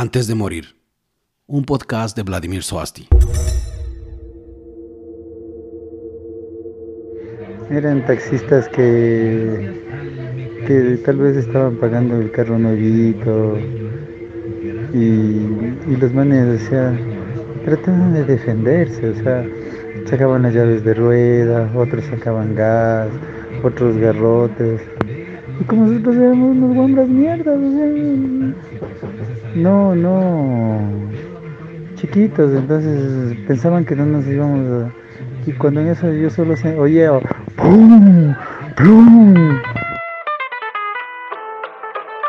Antes de morir, un podcast de Vladimir Soasti. Eran taxistas que, que tal vez estaban pagando el carro nuevito y, y los manes, o sea, trataban de defenderse, o sea, sacaban las llaves de rueda, otros sacaban gas, otros garrotes. Y como nosotros éramos unos guambras mierdas, o sea, no, no, chiquitos, entonces pensaban que no nos íbamos a... Y cuando en eso yo solo se ¡pum! ¡pum!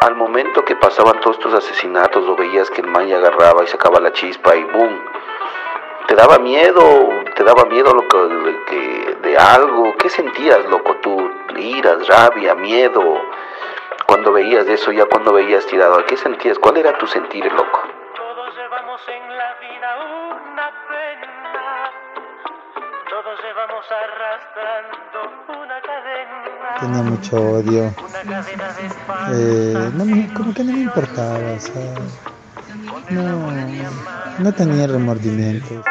Al momento que pasaban todos estos asesinatos, lo veías que el man ya agarraba y sacaba la chispa y ¡boom! ¿Te daba miedo? ¿Te daba miedo lo que, de algo? ¿Qué sentías, loco, tú? ¿Iras, rabia, miedo? Cuando veías eso, ya cuando veías tirado, ¿qué sentías? ¿Cuál era tu sentir, loco? Todos llevamos en la vida una pena, todos llevamos arrastrando una cadena. Tenía mucho odio. Una cadena de Eh, no me- como que no me importaba, o sea, no, no tenía remordimientos.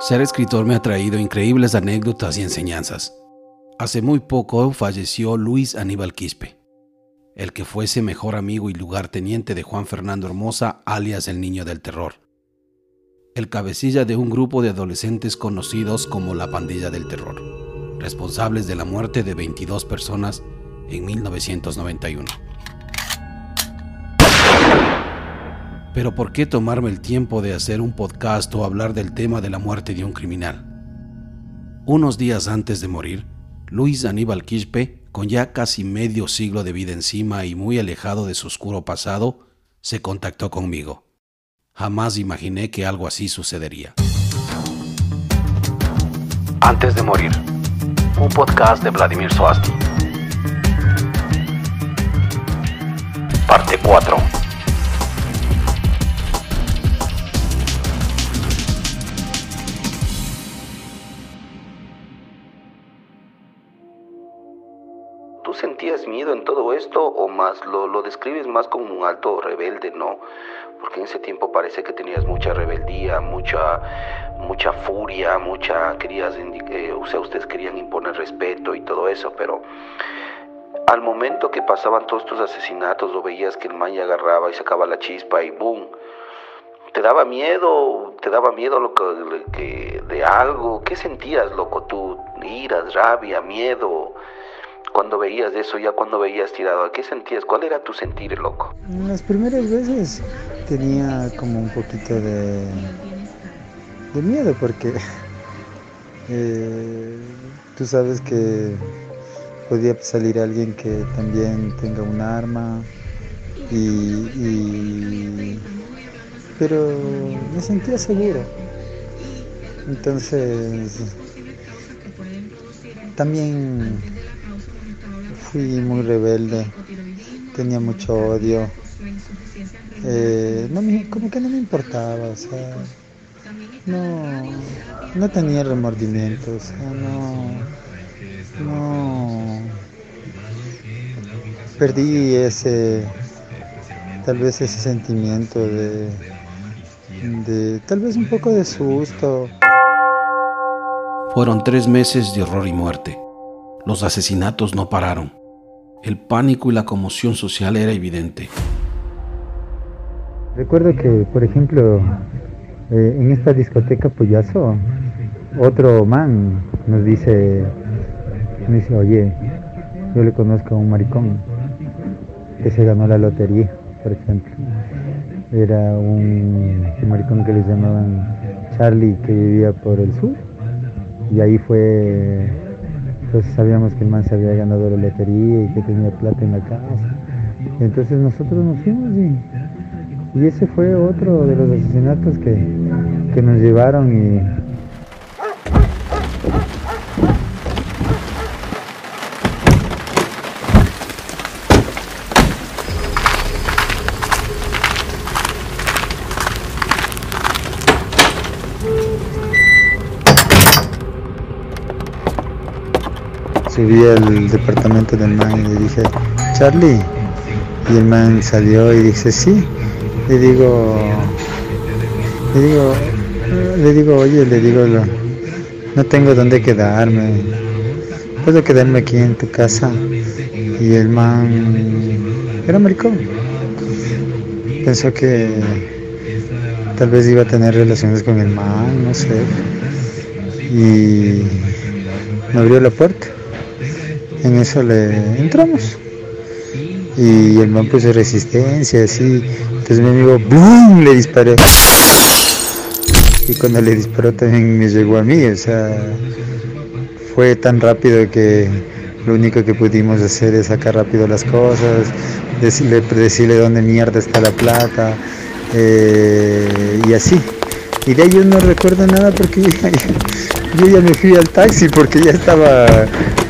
Ser escritor me ha traído increíbles anécdotas y enseñanzas. Hace muy poco falleció Luis Aníbal Quispe, el que fuese mejor amigo y lugarteniente de Juan Fernando Hermosa, alias el Niño del Terror. El cabecilla de un grupo de adolescentes conocidos como la Pandilla del Terror, responsables de la muerte de 22 personas en 1991. Pero ¿por qué tomarme el tiempo de hacer un podcast o hablar del tema de la muerte de un criminal? Unos días antes de morir, Luis Aníbal Quispe, con ya casi medio siglo de vida encima y muy alejado de su oscuro pasado, se contactó conmigo. Jamás imaginé que algo así sucedería. Antes de morir, un podcast de Vladimir Soasti. Parte 4. ¿Tú sentías miedo en todo esto o más lo, lo describes más como un alto rebelde, no? Porque en ese tiempo parece que tenías mucha rebeldía, mucha mucha furia, mucha querías eh, o sea, ustedes querían imponer respeto y todo eso, pero al momento que pasaban todos estos asesinatos, lo veías que el man ya agarraba y sacaba la chispa y boom. ¿Te daba miedo? ¿Te daba miedo que, de algo? ¿Qué sentías, loco, tú? Iras, rabia, miedo. Cuando veías eso, ya cuando veías tirado, ¿qué sentías? ¿Cuál era tu sentir, loco? Las primeras veces tenía como un poquito de, de miedo porque eh, tú sabes que podía salir alguien que también tenga un arma y, y- pero me sentía seguro entonces también fui muy rebelde tenía mucho odio eh, no me- como que no me importaba, o sea, no, no tenía remordimientos, o sea, no, no, perdí ese, tal vez ese sentimiento de, de, tal vez un poco de susto, Fueron tres meses de horror y muerte. Los asesinatos no pararon. El pánico y la conmoción social era evidente. Recuerdo que, por ejemplo, eh, en esta discoteca Puyazo, otro man nos dice, me dice, oye, yo le conozco a un maricón que se ganó la lotería, por ejemplo. Era un, un maricón que les llamaban Charlie que vivía por el sur. Y ahí fue, entonces sabíamos que el man se había ganado la lotería y que tenía plata en la casa. Entonces nosotros nos fuimos y y ese fue otro de los asesinatos que, que nos llevaron y subí al departamento del man y le dije, Charlie, y el man salió y dice, sí, le digo, le digo, le digo, oye, le digo, no tengo dónde quedarme, puedo quedarme aquí en tu casa. Y el man era maricón. Pensó que tal vez iba a tener relaciones con el man, no sé. Y me abrió la puerta. En eso le entramos. Y el man puso resistencia, así. Entonces mi amigo, ¡boom! le disparó. Y cuando le disparó también me llegó a mí, o sea, fue tan rápido que lo único que pudimos hacer es sacar rápido las cosas, decirle, decirle dónde mierda está la plata eh, y así. Y de ahí yo no recuerdo nada porque yo ya me fui al taxi porque ya estaba...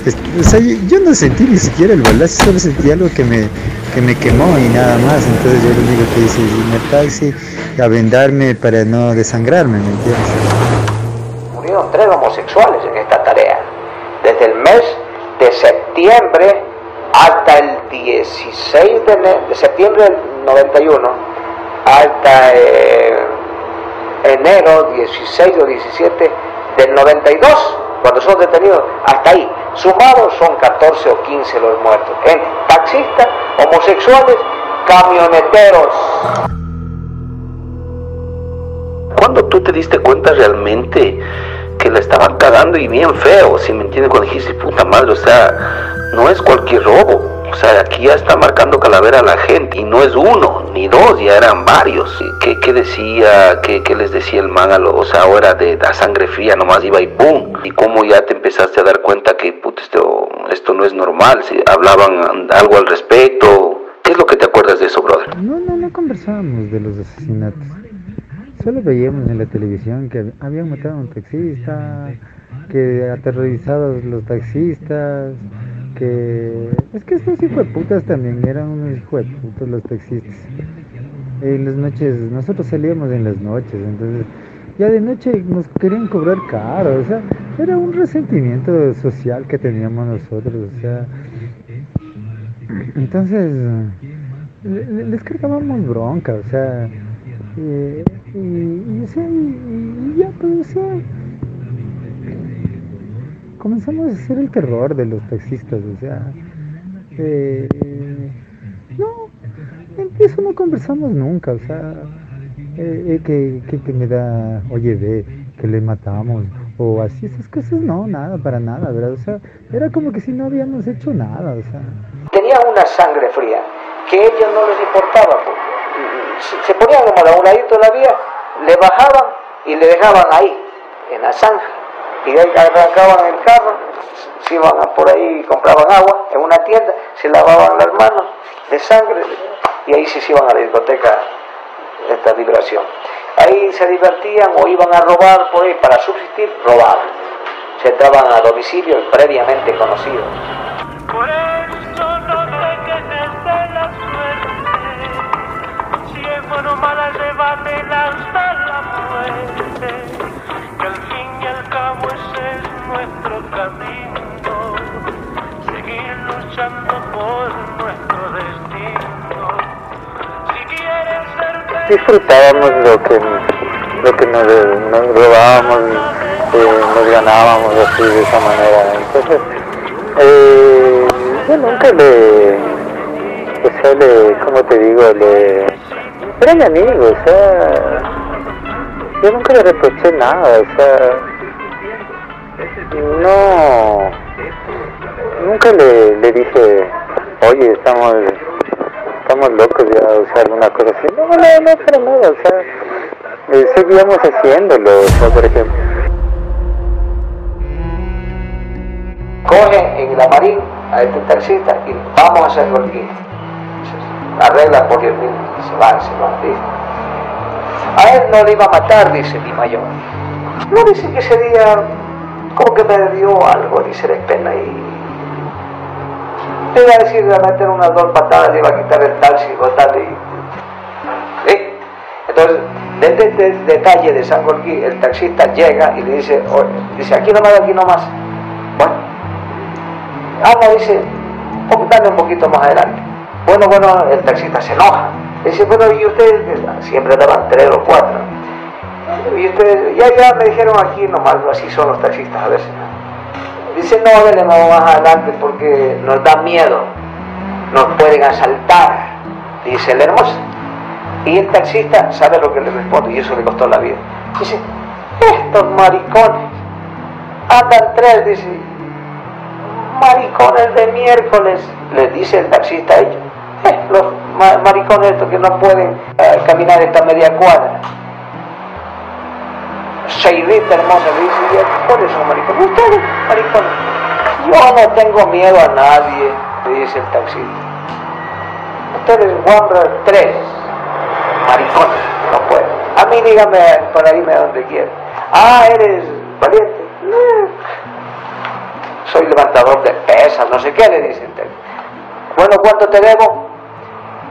O sea, yo no sentí ni siquiera el balazo, solo sentí algo que me, que me quemó y nada más. Entonces yo lo único que hice es irme al taxi a vendarme para no desangrarme, ¿me entiendes? Murieron tres homosexuales en esta tarea. Desde el mes de septiembre hasta el 16 de, septiembre del 91 hasta eh, enero 16 o 17 del 92 cuando son detenidos hasta ahí sumados son 14 o 15 los muertos. En taxistas homosexuales camioneteros. ¿Cuándo tú te diste cuenta realmente que la estaban cagando y bien feo, si me entiendes, cuando dijiste, puta madre, o sea, no es cualquier robo. O sea, aquí ya está marcando calavera a la gente y no es uno ni dos, ya eran varios. ¿Qué, qué decía, qué, qué, les decía el man a los, o sea, ahora de la sangre fría nomás iba y ¡pum! Y cómo ya te empezaste a dar cuenta que puta, esto, esto no es normal, si hablaban algo al respecto. ¿Qué es lo que te acuerdas de eso, brother? No, no, no conversábamos de los asesinatos. Solo veíamos en la televisión que habían matado a un taxista, que aterrorizados los taxistas, Es que estos hijos de putas también eran unos hijos de putas los taxistas. En las noches, nosotros salíamos en las noches, entonces ya de noche nos querían cobrar caro, o sea, era un resentimiento social que teníamos nosotros, o sea... Entonces, les cargábamos bronca, o sea... Eh, y, y, y, ya, pues, o sea, comenzamos a hacer el terror de los taxistas, o sea, eh, no, en eso no conversamos nunca, o sea, eh, que, que, que, me da, oye, ve, que le matamos, o así, esas cosas, no, nada, para nada, ¿verdad? O sea, era como que si no habíamos hecho nada, o sea. Tenía una sangre fría, que a ellos no les importaba, se ponían como a un ladito de la vía, le bajaban y le dejaban ahí, en la zanja. Y de ahí arrancaban el carro, se iban por ahí, compraban agua en una tienda, se lavaban las manos de sangre y ahí se iban a la discoteca esta vibración. Ahí se divertían o iban a robar por ahí para subsistir, robaban. Se entraban a domicilios previamente conocidos. Disfrutábamos lo que lo que nos, robábamos eh, nos ganábamos así de esa manera. Entonces eh, yo nunca le o sea le como te digo le era mi amigo o sea yo nunca le reproché nada o sea no nunca le, le dije oye estamos estamos locos ya, o sea, alguna cosa así. No, no, no, para nada, o sea, eh, seguíamos haciéndolo, o sea, por ejemplo. Coge en la marín a este taxista y vamos a hacer aquí. Arregla por 10 mil, se van, se van, dice. A él no le iba a matar, dice mi mayor. No dice que ese día como que me dio algo, dice de pena y le iba a decir, le a meter unas dos patadas, le iba a quitar el taxi botarle y... Entonces, desde este detalle de San Jorge, el taxista llega y le dice, "Oye", dice, aquí nomás, aquí nomás. Bueno, no, dice, "Oh, dame un poquito más adelante. Bueno, bueno, el taxista se enoja. Dice, bueno, y ustedes, siempre daban tres o cuatro. Y ustedes, ya, ya me dijeron aquí nomás, así son los taxistas a veces. Dice, no, dele más adelante porque nos da miedo, nos pueden asaltar, dice el hermoso. Y el taxista sabe lo que le responde y eso le costó la vida. Dice, estos maricones andan tres, dice, maricones de miércoles, les dice el taxista a ellos. Eh, los maricones estos que no pueden eh, caminar esta media cuadra. Se irrita hermosa, dice, ¿cuáles son maricones? Ustedes, maricones. Yo no tengo miedo a nadie, le dice el taxista. Ustedes, Wambra, tres maricones, no pueden. A mí dígame para irme a donde quiera. Ah, eres valiente. Soy levantador de pesas, no sé qué le dicen. Bueno, ¿cuánto te debo?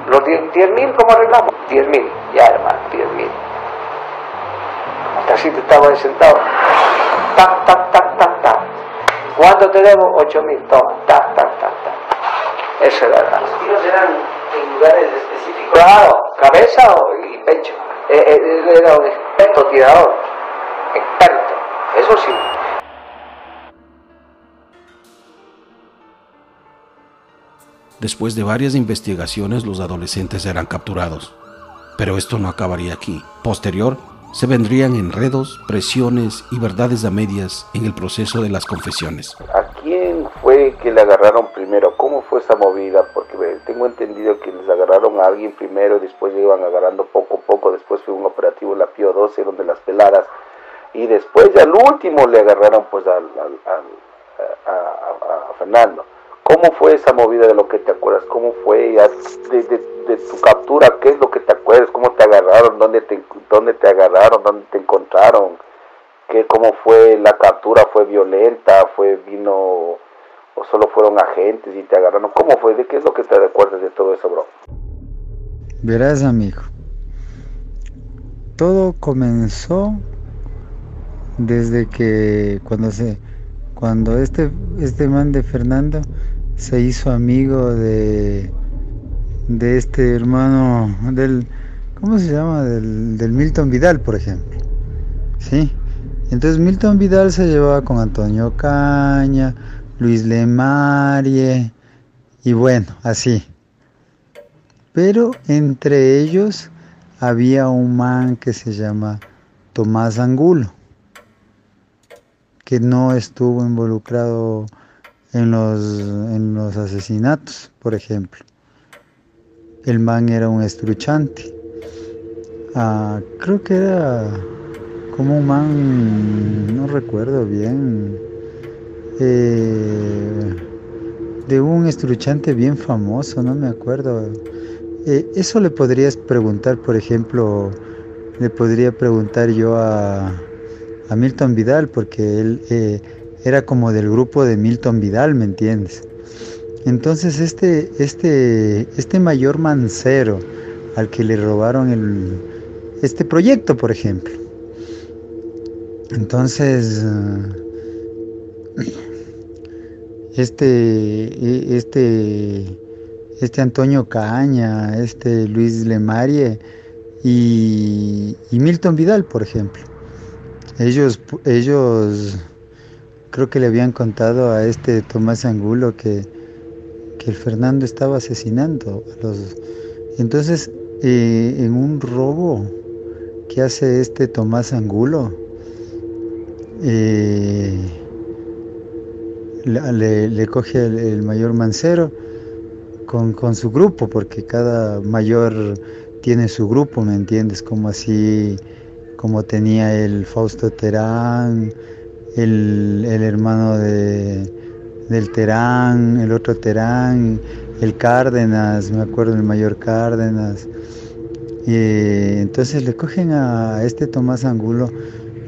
Los 10 mil, ¿cómo arreglamos? 10 mil, ya hermano, 10 mil. Te estaba ahí sentado. Tac, tac, tac, tac, tac. ¿Cuánto te debo? 8 mil, toma. Tac, tac, tac, tac. Eso era la... ¿Los tiros eran en lugares específicos? Claro, cabeza y pecho. Eh, eh, era un experto tirador. Experto. Eso sí. Después de varias investigaciones, los adolescentes eran capturados. Pero esto no acabaría aquí. Posterior, se vendrían enredos, presiones y verdades a medias en el proceso de las confesiones. ¿A quién fue que le agarraron primero? ¿Cómo fue esa movida? Porque tengo entendido que les agarraron a alguien primero, después le iban agarrando poco a poco, después fue un operativo La Pío 12 donde las peladas, y después al último le agarraron pues al, a, a- Fernando. ¿Cómo fue esa movida de lo que te acuerdas? ¿Cómo fue ya de, tu captura? ¿Qué es lo que te acuerdas? ¿Cómo te agarraron? ¿Dónde te, dónde te agarraron? ¿Dónde te encontraron? ¿Qué, ¿Cómo fue la captura? ¿Fue violenta? ¿Fue vino o solo fueron agentes y te agarraron? ¿Cómo fue? ¿De qué es lo que te recuerdas de todo eso, bro? Verás, amigo. Todo comenzó desde que cuando se cuando este este man de Fernando se hizo amigo de de este hermano del ¿cómo se llama? del, del Milton Vidal, por ejemplo. ¿Sí? Entonces Milton Vidal se llevaba con Antonio Caña, Luis Lemarie y bueno, así. Pero entre ellos había un man que se llama Tomás Angulo, que no estuvo involucrado en los, en los asesinatos, por ejemplo. El man era un estruchante. Ah, creo que era como un man, no recuerdo bien, eh, de un estruchante bien famoso, no me acuerdo. Eh, eso le podrías preguntar, por ejemplo, le podría preguntar yo a, a Milton Vidal, porque él eh, era como del grupo de Milton Vidal, ¿me entiendes? Entonces este, este, este mayor mancero al que le robaron el, este proyecto, por ejemplo. Entonces, eh, este, e- este, este Antonio Caña, este Luis Lemarie y, y Milton Vidal, por ejemplo. Ellos, ellos creo que le habían contado a este Tomás Angulo que, que el Fernando estaba asesinando a los... Entonces, eh, en un robo que hace este Tomás Angulo, eh, le, coge el, el mayor mancero con, con su grupo, porque cada mayor tiene su grupo, ¿me entiendes? Como así, como tenía el Fausto Terán, el, el hermano de, del Terán, el otro Terán, el Cárdenas, me acuerdo el mayor Cárdenas. Y, entonces le cogen a este Tomás Angulo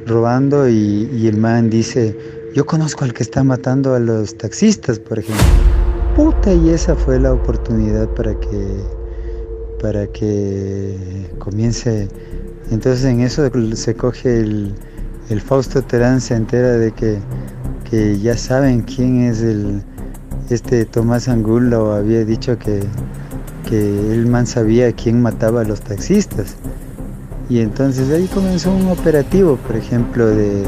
robando y, y el man dice, yo conozco al que está matando a los taxistas, por ejemplo. Puta, y esa fue la oportunidad para que para que comience. Entonces en eso se coge el, el Fausto Terán, se entera de que, que ya saben quién es el este Tomás Angulo, había dicho que, que el man sabía quién mataba a los taxistas. Y entonces ahí comenzó un operativo, por ejemplo, de,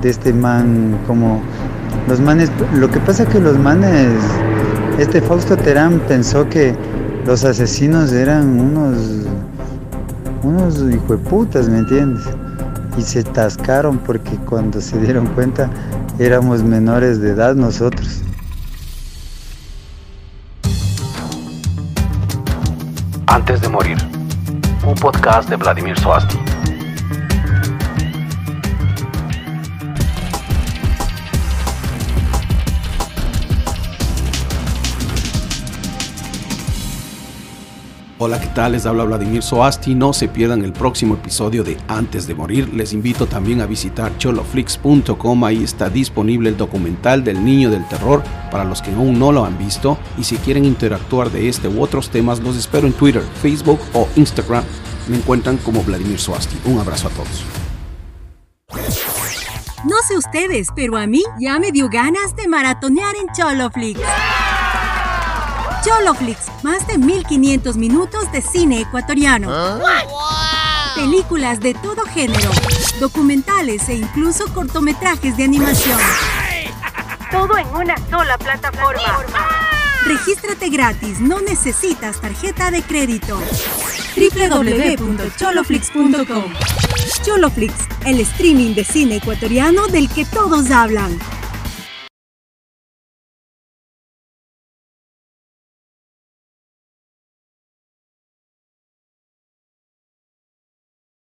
de este man, como los manes, lo que pasa que los manes, este Fausto Terán pensó que los asesinos eran unos, unos hijueputas, ¿me entiendes? Y se tascaron porque cuando se dieron cuenta éramos menores de edad nosotros. Antes de morir, un podcast de Vladimir Soasti. Hola, ¿qué tal? Les habla Vladimir Soasti. No se pierdan el próximo episodio de Antes de Morir. Les invito también a visitar choloflix.com. Ahí está disponible el documental del Niño del Terror para los que aún no lo han visto. Y si quieren interactuar de este u otros temas, los espero en Twitter, Facebook o Instagram. Me encuentran como Vladimir Soasti. Un abrazo a todos. No sé ustedes, pero a mí ya me dio ganas de maratonear en Choloflix. Choloflix, más de 1500 minutos de cine ecuatoriano. Películas de todo género, documentales e incluso cortometrajes de animación. Todo en una sola plataforma. Regístrate gratis, no necesitas tarjeta de crédito. www.choloflix.com Choloflix, el streaming de cine ecuatoriano del que todos hablan.